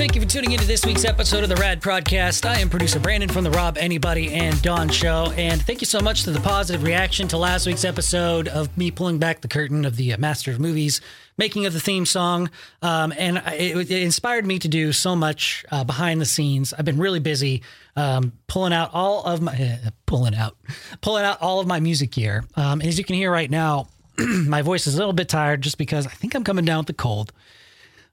Thank you for tuning into this week's episode of the Rad Prodcast. I am producer Brandon from the Rob Anybody and Dawn Show, and thank you so much to the positive reaction to last week's episode of me pulling back the curtain of the uh, Master of Movies, making of the theme song, um, and it, it, inspired me to do so much uh, behind the scenes. I've been really busy um, pulling out all of my uh, pulling out pulling out all of my music gear. Um, as you can hear right now, my voice is a little bit tired just because I think I'm coming down with the cold.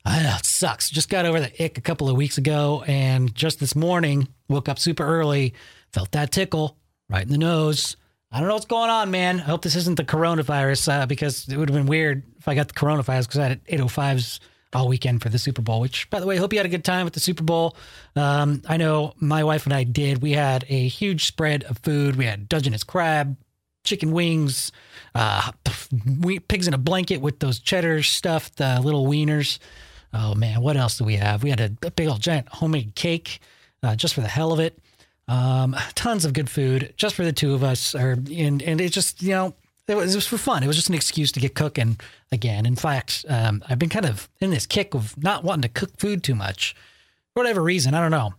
Know it sucks. Just got over the ick a couple of weeks ago, and just this morning woke up super early, felt that tickle right in the nose. I don't know what's going on, man. I hope this isn't the coronavirus uh, because it would have been weird if I got the coronavirus because I had 805s all weekend for the Super Bowl. Which, by the way, I hope you had a good time with the Super Bowl. Um, I know my wife and I did. We had a huge spread of food. We had Dungeness crab, chicken wings, uh, pigs in a blanket with those cheddar stuffed uh, little wieners. Oh man, what else do we have? We had a, big old giant homemade cake uh, just for the hell of it. Um, tons of good food just for the two of us. Or and and it just you know it was, it was for fun. It was just an excuse to get cooking again. In fact, um, I've been kind of in this kick of not wanting to cook food too much for whatever reason. I don't know.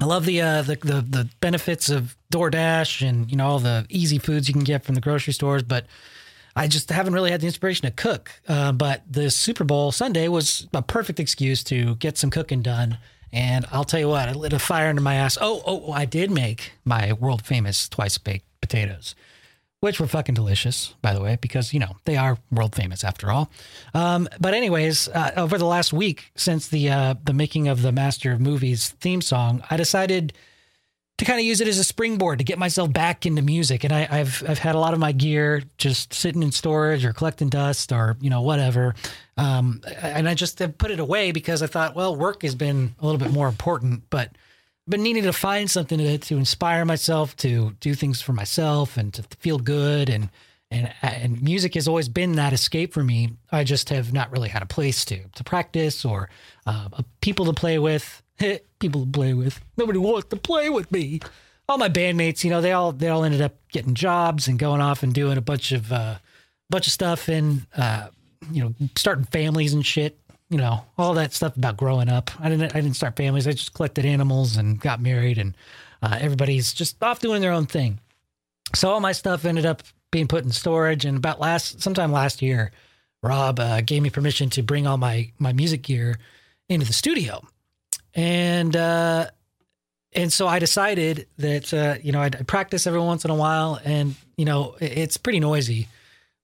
I love the, uh, the the the benefits of DoorDash and you know all the easy foods you can get from the grocery stores, but I just haven't really had the inspiration to cook. Uh, but the Super Bowl Sunday was a perfect excuse to get some cooking done. And I'll tell you what, it lit a fire under my ass. Oh, oh, I did make my world famous twice baked potatoes, which were fucking delicious, by the way, because, you know, they are world famous after all. Um, but, anyways, uh, over the last week since the, uh, the making of the Master of Movies theme song, I decided to kind of use it as a springboard to get myself back into music. And I, have I've had a lot of my gear just sitting in storage or collecting dust or you know whatever. Um, and I just have put it away because I thought, well, work has been a little bit more important, but I've been needing to find something to, to inspire myself to do things for myself and to feel good and and and music has always been that escape for me. I just have not really had a place to to practice or uh, people to play with. People to play with. Nobody wants to play with me. All my bandmates, you know, they all they all ended up getting jobs and going off and doing a bunch of uh, bunch of stuff and uh, you know starting families and shit. You know, all that stuff about growing up. I didn't I didn't start families. I just collected animals and got married, and uh, everybody's just off doing their own thing. So all my stuff ended up being put in storage. And about last sometime last year, Rob uh, gave me permission to bring all my my music gear into the studio and uh, and so I decided that uh, you know I'd, I'd, practice every once in a while, and you know it's pretty noisy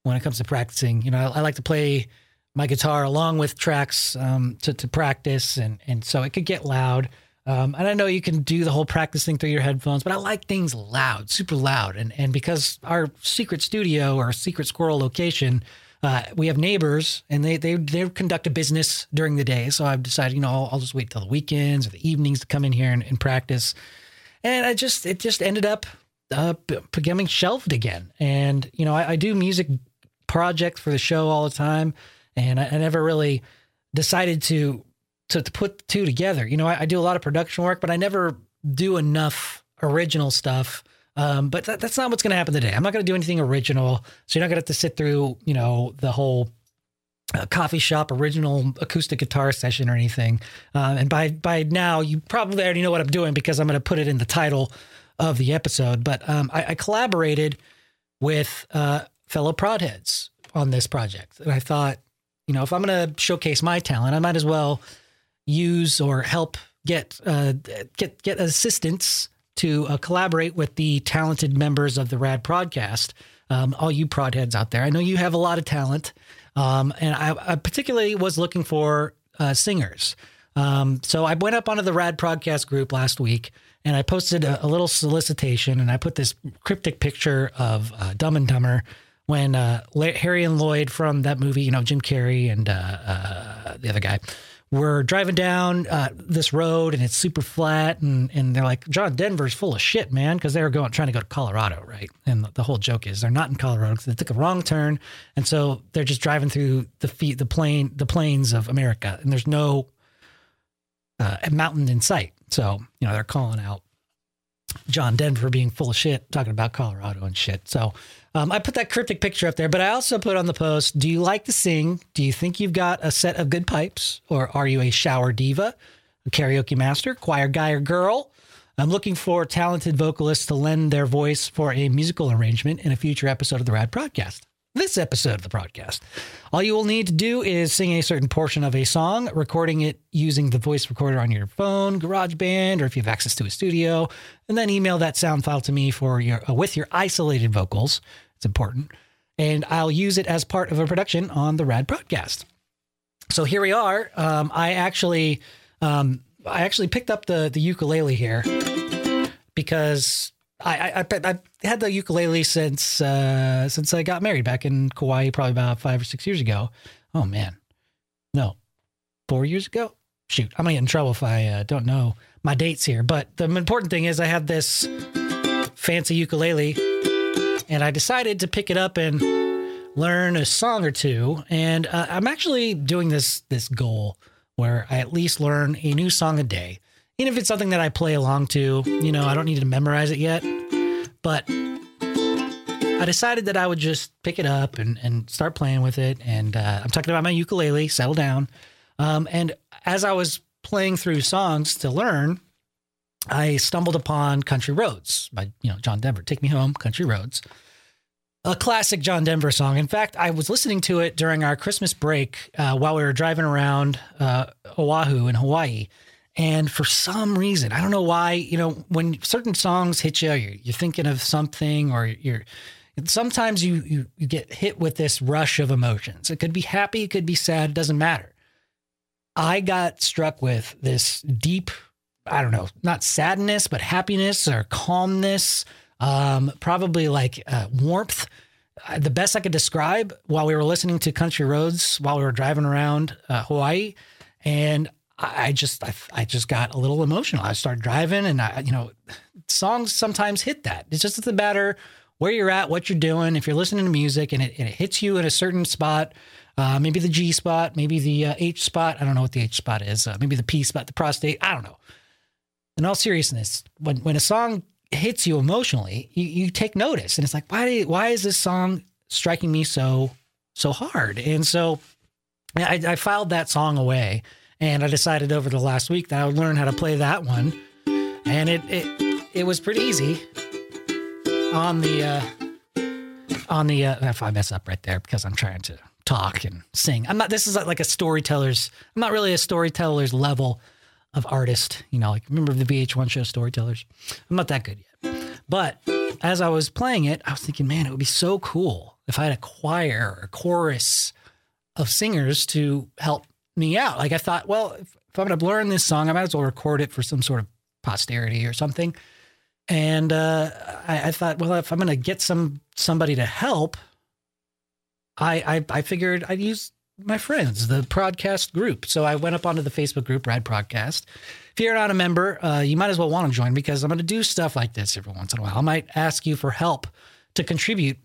when it comes to practicing. You know, I, I like to play my guitar along with tracks um, to to practice, and and so it could get loud. Um, and I know you can do the whole practice thing through your headphones, but I like things loud, super loud. And and because our secret studio or secret squirrel location uh, we have neighbors and they, they, they conduct a business during the day. So I've decided, you know, I'll, I'll just wait till the weekends or the evenings to come in here and, and practice. And I just, it just ended up uh, becoming shelved again. And, you know, I, I, do music projects for the show all the time. And I, I never really decided to, to, to, put two together. You know, I, I do a lot of production work, but I never do enough original stuff um, but that, that's not what's going to happen today. I'm not going to do anything original. So you're not going to have to sit through, you know, the whole uh, coffee shop original acoustic guitar session or anything. Uh, and by by now, you probably already know what I'm doing because I'm going to put it in the title of the episode. But um, I, I, collaborated with uh, fellow prodheads on this project, and I thought, you know, if I'm going to showcase my talent, I might as well use or help get uh, get get assistance to uh, collaborate with the talented members of the Rad Prodcast. Um, all you prod heads out there, I know you have a lot of talent, um, and I, I, particularly was looking for uh, singers. Um, so I went up onto the Rad Prodcast group last week, and I posted a, a little solicitation, and I put this cryptic picture of uh, Dumb and Dumber when uh, Harry and Lloyd from that movie, you know, Jim Carrey and uh, uh, the other guy we're driving down uh, this road and it's super flat and, and they're like john denver's full of shit man because they were going trying to go to colorado right? And the, the whole joke is they're not in colorado because they took a wrong turn and so they're just driving through the feet the plain the plains of america and there's no uh, mountain in sight. So you know they're calling out john denver being full of shit talking about colorado and shit so um, I put that cryptic picture up there, but I also put on the post Do you like to sing? Do you think you've got a set of good pipes? Or are you a shower diva? a karaoke master, choir guy or girl. I'm looking for talented vocalists to lend their voice for a musical arrangement in a future episode of the Rad Prodcast. This episode of the podcast. All you will need to do is sing a certain portion of a song, recording it using the voice recorder on your phone, GarageBand, or if you have access to a studio, and then email that sound file to me for your uh, with your isolated vocals. It's important, and I'll use it as part of a production on the Rad Prodcast. So here we are. Um, I actually, um, I actually picked up the the ukulele here because I, I, I had the ukulele since uh, since I got married back in Kauai, probably about five or six years ago. Oh man, no, four years ago. Shoot, I'm gonna get in trouble if I uh, don't know my dates here. But the important thing is, I have this fancy ukulele, and I decided to pick it up and learn a song or two. And uh, I'm actually doing this this goal where I at least learn a new song a day. Even if it's something that I play along to, you know, I don't need to memorize it yet. But I decided that I would just pick it up and, and start playing with it. And uh, I'm talking about my ukulele, settle down. Um, and as I was playing through songs to learn, I stumbled upon Country Roads by you know John Denver. Take Me Home, Country Roads. A classic John Denver song. In fact, I was listening to it during our Christmas break uh, while we were driving around uh, Oahu in Hawaii. And for some reason, I don't know why, you know, when certain songs hit you, you're, you're thinking of something or you're, sometimes you, you, you get hit with this rush of emotions. It could be happy, it could be sad, it doesn't matter. I got struck with this deep, I don't know, not sadness, but happiness or calmness, um, probably like uh, warmth. Uh, the best I could describe while we were listening to Country Roads while we were driving around uh, Hawaii. And I just I, I just got a little emotional. I started driving, and I you know, songs sometimes hit that. It just doesn't matter where you're at, what you're doing. If you're listening to music and it, and it hits you in a certain spot, uh, maybe the G spot, maybe the uh, H spot. I don't know what the H spot is. Uh, maybe the P spot, the prostate. I don't know. In all seriousness, when when a song hits you emotionally, you, you take notice, and it's like, why why is this song striking me so so hard? And so I, I filed that song away and I decided over the last week that I would learn how to play that one, and it it it was pretty easy on the uh, on the uh, if I mess up right there because I'm trying to talk and sing. I'm not. This is like a storyteller's. I'm not really a storyteller's level of artist. You know, like remember the VH1 show Storytellers. I'm not that good yet. But as I was playing it, I was thinking, man, it would be so cool if I had a choir or a chorus of singers to help me out. Like I thought, well, if, if I'm going to learn this song, I might as well record it for some sort of posterity or something. And uh, I, I, thought, well, if I'm going to get some somebody to help, I, I I figured I'd use my friends, the podcast group. So I went up onto the Facebook group, Rad Prodcast. If you're not a member, uh, you might as well want to join because I'm going to do stuff like this every once in a while. I might ask you for help to contribute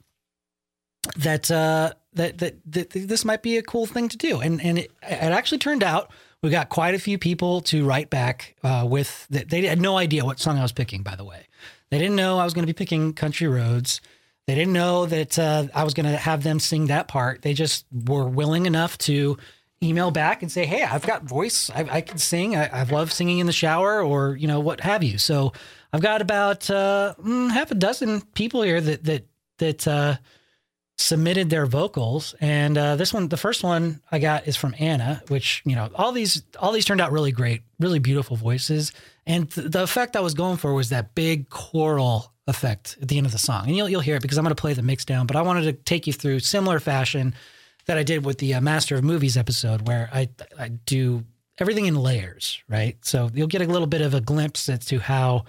that uh, that, that that this might be a cool thing to do. And and it, it actually turned out we got quite a few people to write back uh, with that. They had no idea what song I was picking. By the way, they didn't know I was going to be picking Country Roads. They didn't know that uh, I was going to have them sing that part. They just were willing enough to email back and say, "Hey, I've got voice. I, I can sing. I, I, love singing in the shower, or you know, what have you." So I've got about uh, mm, half a dozen people here that that that uh, submitted their vocals. And uh, this one the first one i got is from anna which you know all these all these turned out really great really beautiful voices. And th- the effect i was going for was that big choral effect at the end of the song. And you'll, you'll hear it because i'm going to play the mix down but i wanted to take you through similar fashion that i did with the uh, master of movies episode where i i do everything in layers right? So you'll get a little bit of a glimpse as to how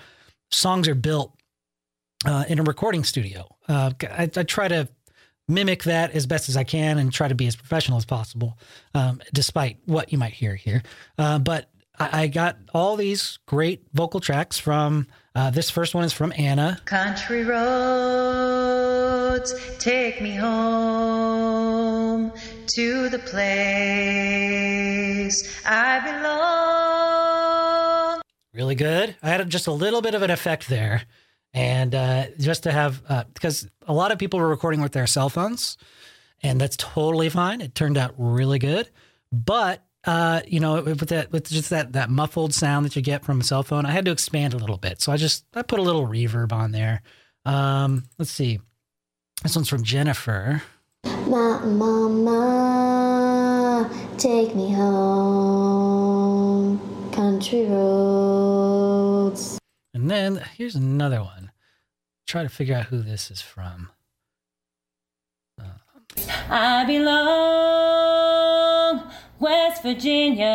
songs are built uh, in a recording studio. Uh, I, I, try to mimic that as best as I can and try to be as professional as possible, um, despite what you might hear here. Uh, but I, I, got all these great vocal tracks from uh, this first one is from Anna. Country roads take me home to the place I belong. Really good. I had just a little bit of an effect there and uh, just to have uh, because a lot of people were recording with their cell phones and that's totally fine it turned out really good but uh, you know, with that with just that that muffled sound that you get from a cell phone, I had to expand a little bit. So I just I put a little reverb on there. Um, let's see. This one's from Jennifer. My Mama, take me home, country roads. And then here's another one. Try to figure out who this is from. I belong West Virginia,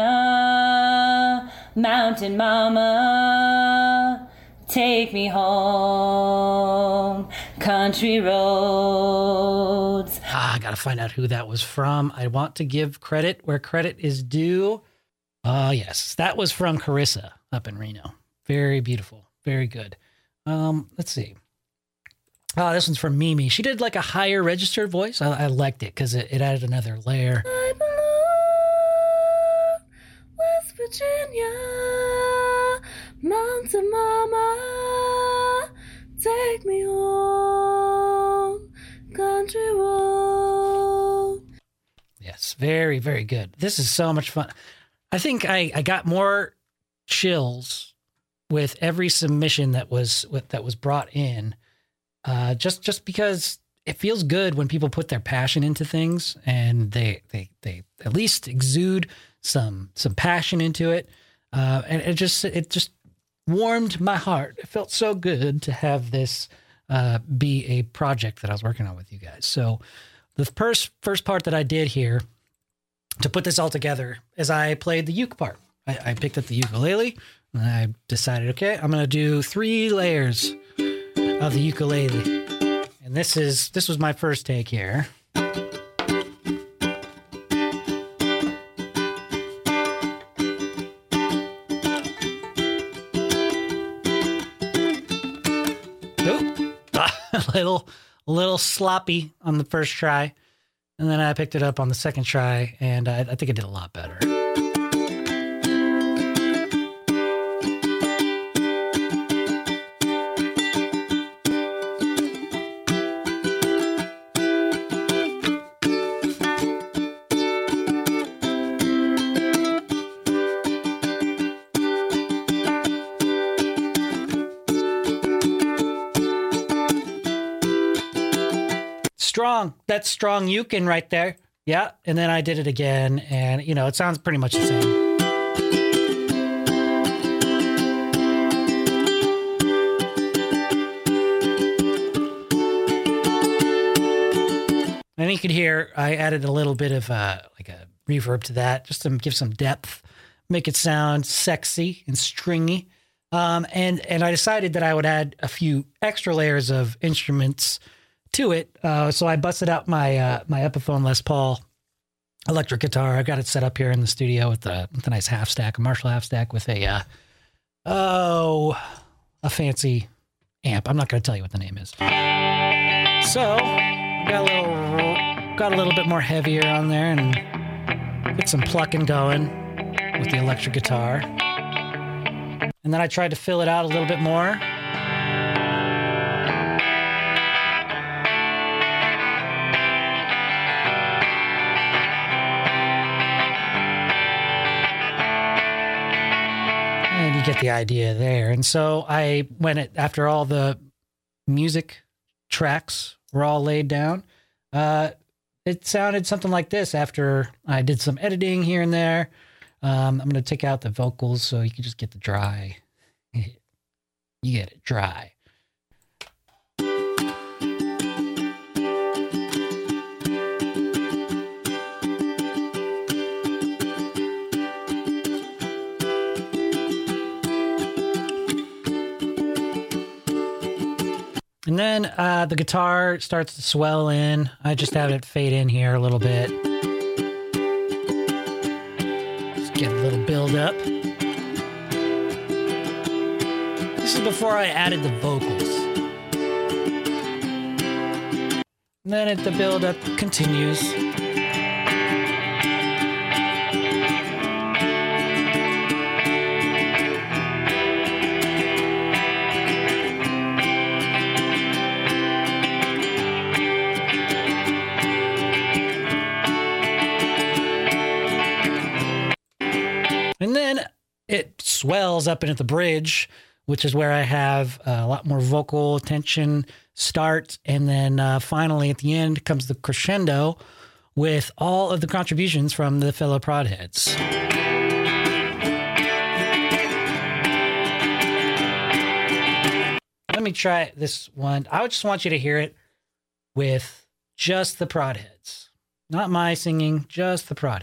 Mountain Mama. Take me home, country roads. Ah, I gotta find out who that was from. I want to give credit where credit is due. Ah, yes, that was from Carissa up in Reno. Very beautiful, very good. Um, let's see. Oh, this one's from Mimi. She did like a higher register voice. I, I liked it because it, it added another layer. I belong West Virginia, Mountain Mama. Take me home, country road. Yes, very, very good. This is so much fun. I think I, I got more chills with every submission that was with, that was brought in, uh, just just because it feels good when people put their passion into things and they they they at least exude some some passion into it, uh, and it just it just warmed my heart. It felt so good to have this uh, be a project that I was working on with you guys. So the first first part that I did here to put this all together is I played the uke part. I, I picked up the ukulele and I decided, okay, I'm gonna do three layers of the ukulele. And this is this was my first take here. Little little sloppy on the first try. And then I picked it up on the second try, and I, I think I did a lot better. Strong. That's strong Yukon right there. Yeah. And then I did it again, and you know, it sounds pretty much the same. And you could hear I added a little bit of uh, like a reverb to that, just to give some depth, make it sound sexy and stringy. Um, and and I decided that I would add a few extra layers of instruments to it. Uh, so I busted out my uh, my Epiphone Les Paul electric guitar. I got it set up here in the studio with a, with a nice half stack, a Marshall half stack with a uh, oh a fancy amp. I'm not going to tell you what the name is. So got a little got a little bit more heavier on there and get some plucking going with the electric guitar. And then I tried to fill it out a little bit more. You get the idea there. And so I went it after all the music tracks were all laid down. Uh, it sounded something like this after I did some editing here and there. Um, I'm going to take out the vocals so you can just get the dry. You get it dry. And then uh, the guitar starts to swell in. I just have it fade in here a little bit. Just get a little build up. This is before I added the vocals. And then it, the build up continues. Swells up into the bridge, which is where I have uh, a lot more vocal tension start. And then uh, finally at the end comes the crescendo with all of the contributions from the fellow prod heads. Let me try this one. I just want you to hear it with just the prod heads. Not my singing, just the prod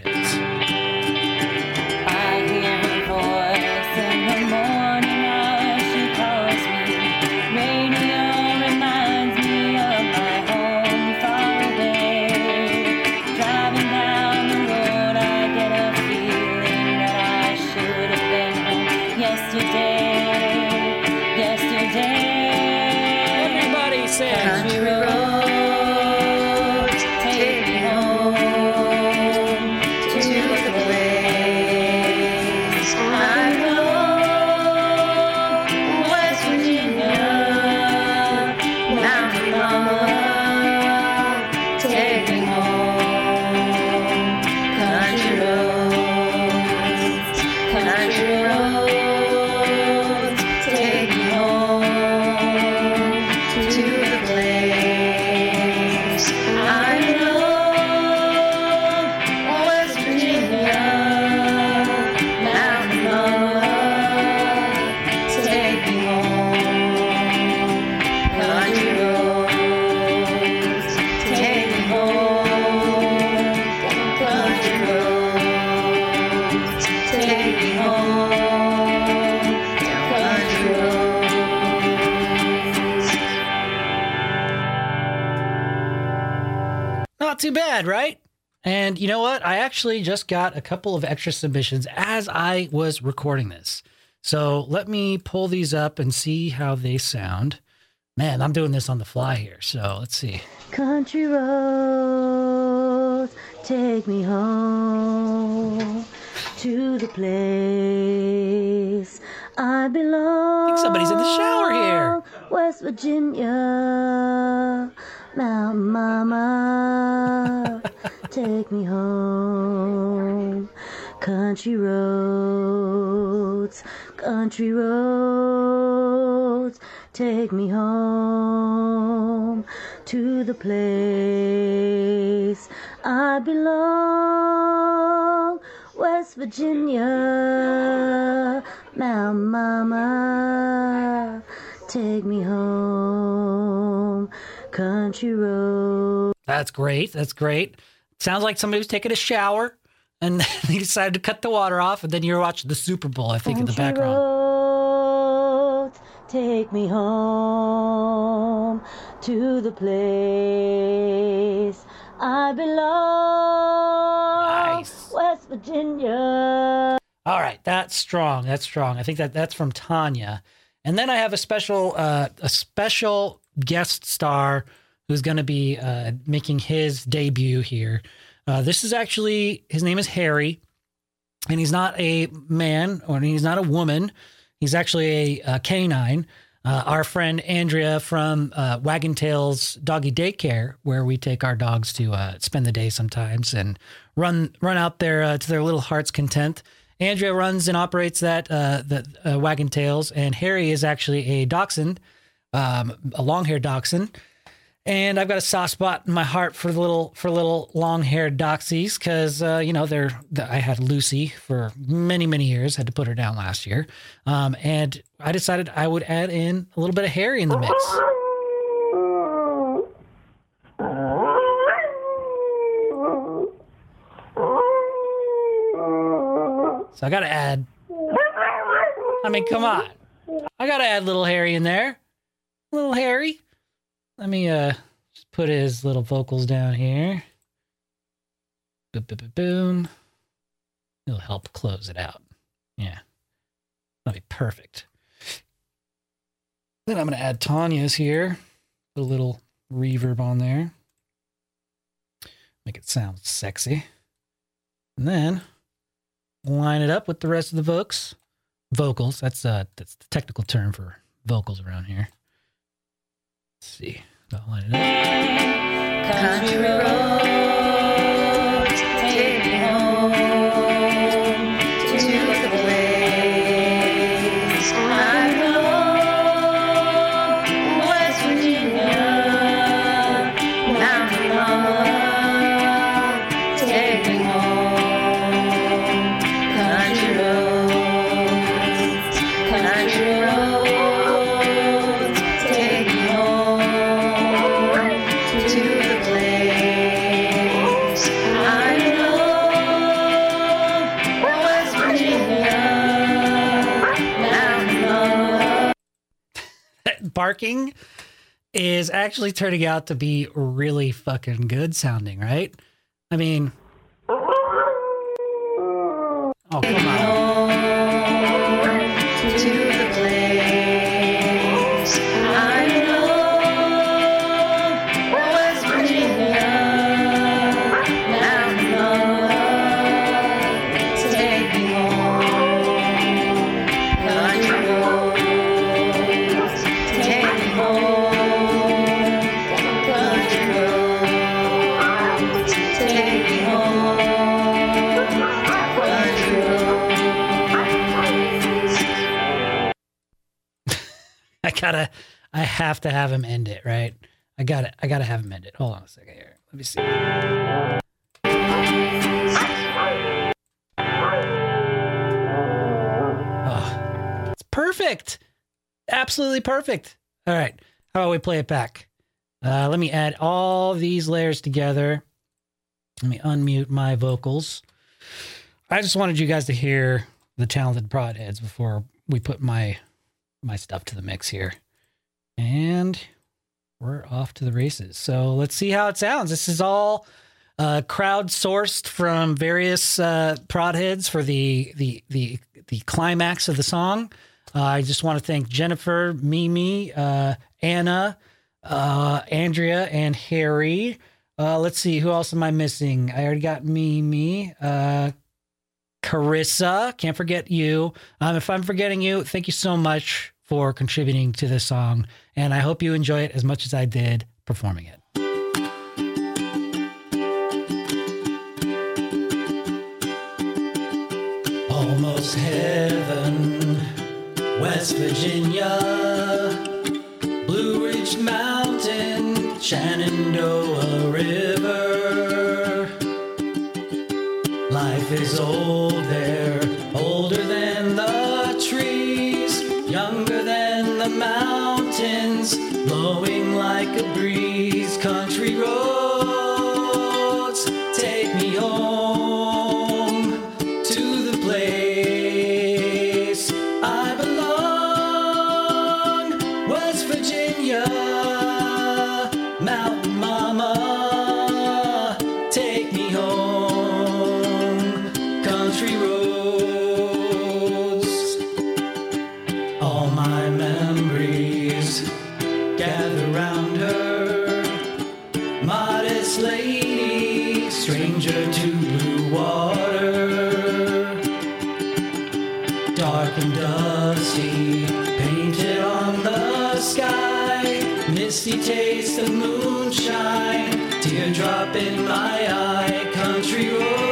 actually just got a couple of extra submissions as I was recording this. So let me pull these up and see how they sound. Man, I'm doing this on the fly here. So let's see. Country roads, take me home to the place I belong. I think somebody's in the shower here. West Virginia, Mountain Mama, take me home. Country roads, country roads, take me home to the place I belong. West Virginia, Mountain Mama, take me home. Country road. That's great. That's great. Sounds like somebody was taking a shower and they decided to cut the water off. And then you're watching the Super Bowl, I think, in the background. roads, take me home to the place I belong. Nice. West Virginia. All right, that's strong. That's strong. I think that that's from Tanya. And then I have a special uh, a special guest star who's going to be uh, making his debut here. Uh, this is actually his name is Harry, and he's not a man or he's not a woman. He's actually a, a canine. Uh, our friend Andrea from uh, Wagon Tails Doggy Daycare, where we take our dogs to uh, spend the day sometimes and run run out there uh, to their little heart's content. Andrea runs and operates that uh, the uh, Wagon Tails, and Harry is actually a dachshund, um, a long-haired dachshund. And I've got a soft spot in my heart for little for little long-haired doxies because uh, you know they're the, I had Lucy for many many years. Had to put her down last year, um, and I decided I would add in a little bit of Harry in the mix. So I got to add. I mean, come on. I got to add little Harry in there. Little Harry. Let me uh just put his little vocals down here. Boom, boom, boom, boom. It'll help close it out. Yeah. That'll be perfect. Then I'm to add Tanya's here. Put a little reverb on there. Make it sound sexy. And then line it up with the rest of the vocals. Vocals. That's uh that's the technical term for vocals around here. Let's see. I'll line up. Country roads, barking is actually turning out to be really fucking good sounding, right? I mean, oh, come on. Gotta, I have to have him end it, right? I gotta, I gotta have him end it. Hold on a second here. Let me see. Oh, it's perfect. Absolutely perfect. All right. How about we play it back? Uh, let me add all these layers together. Let me unmute my vocals. I just wanted you guys to hear the talented prodheads before we put my my stuff to the mix here. And we're off to the races. So let's see how it sounds. This is all uh, crowdsourced from various uh, prod heads for the the the the climax of the song. Uh, I just want to thank Jennifer, Mimi, uh, Anna, uh, Andrea, and Harry. Uh, let's see who else am I missing? I already got Mimi. Uh, Carissa, can't forget you. Um, if I'm forgetting you, thank you so much for contributing to this song, and I hope you enjoy it as much as I did performing it. Almost heaven, West Virginia, Blue Ridge Mountain, Shenandoah River. Life is old and dusty, painted on the sky. Misty taste of moonshine, teardrop in my eye. Country roads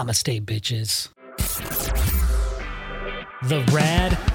Namaste, bitches. The Rad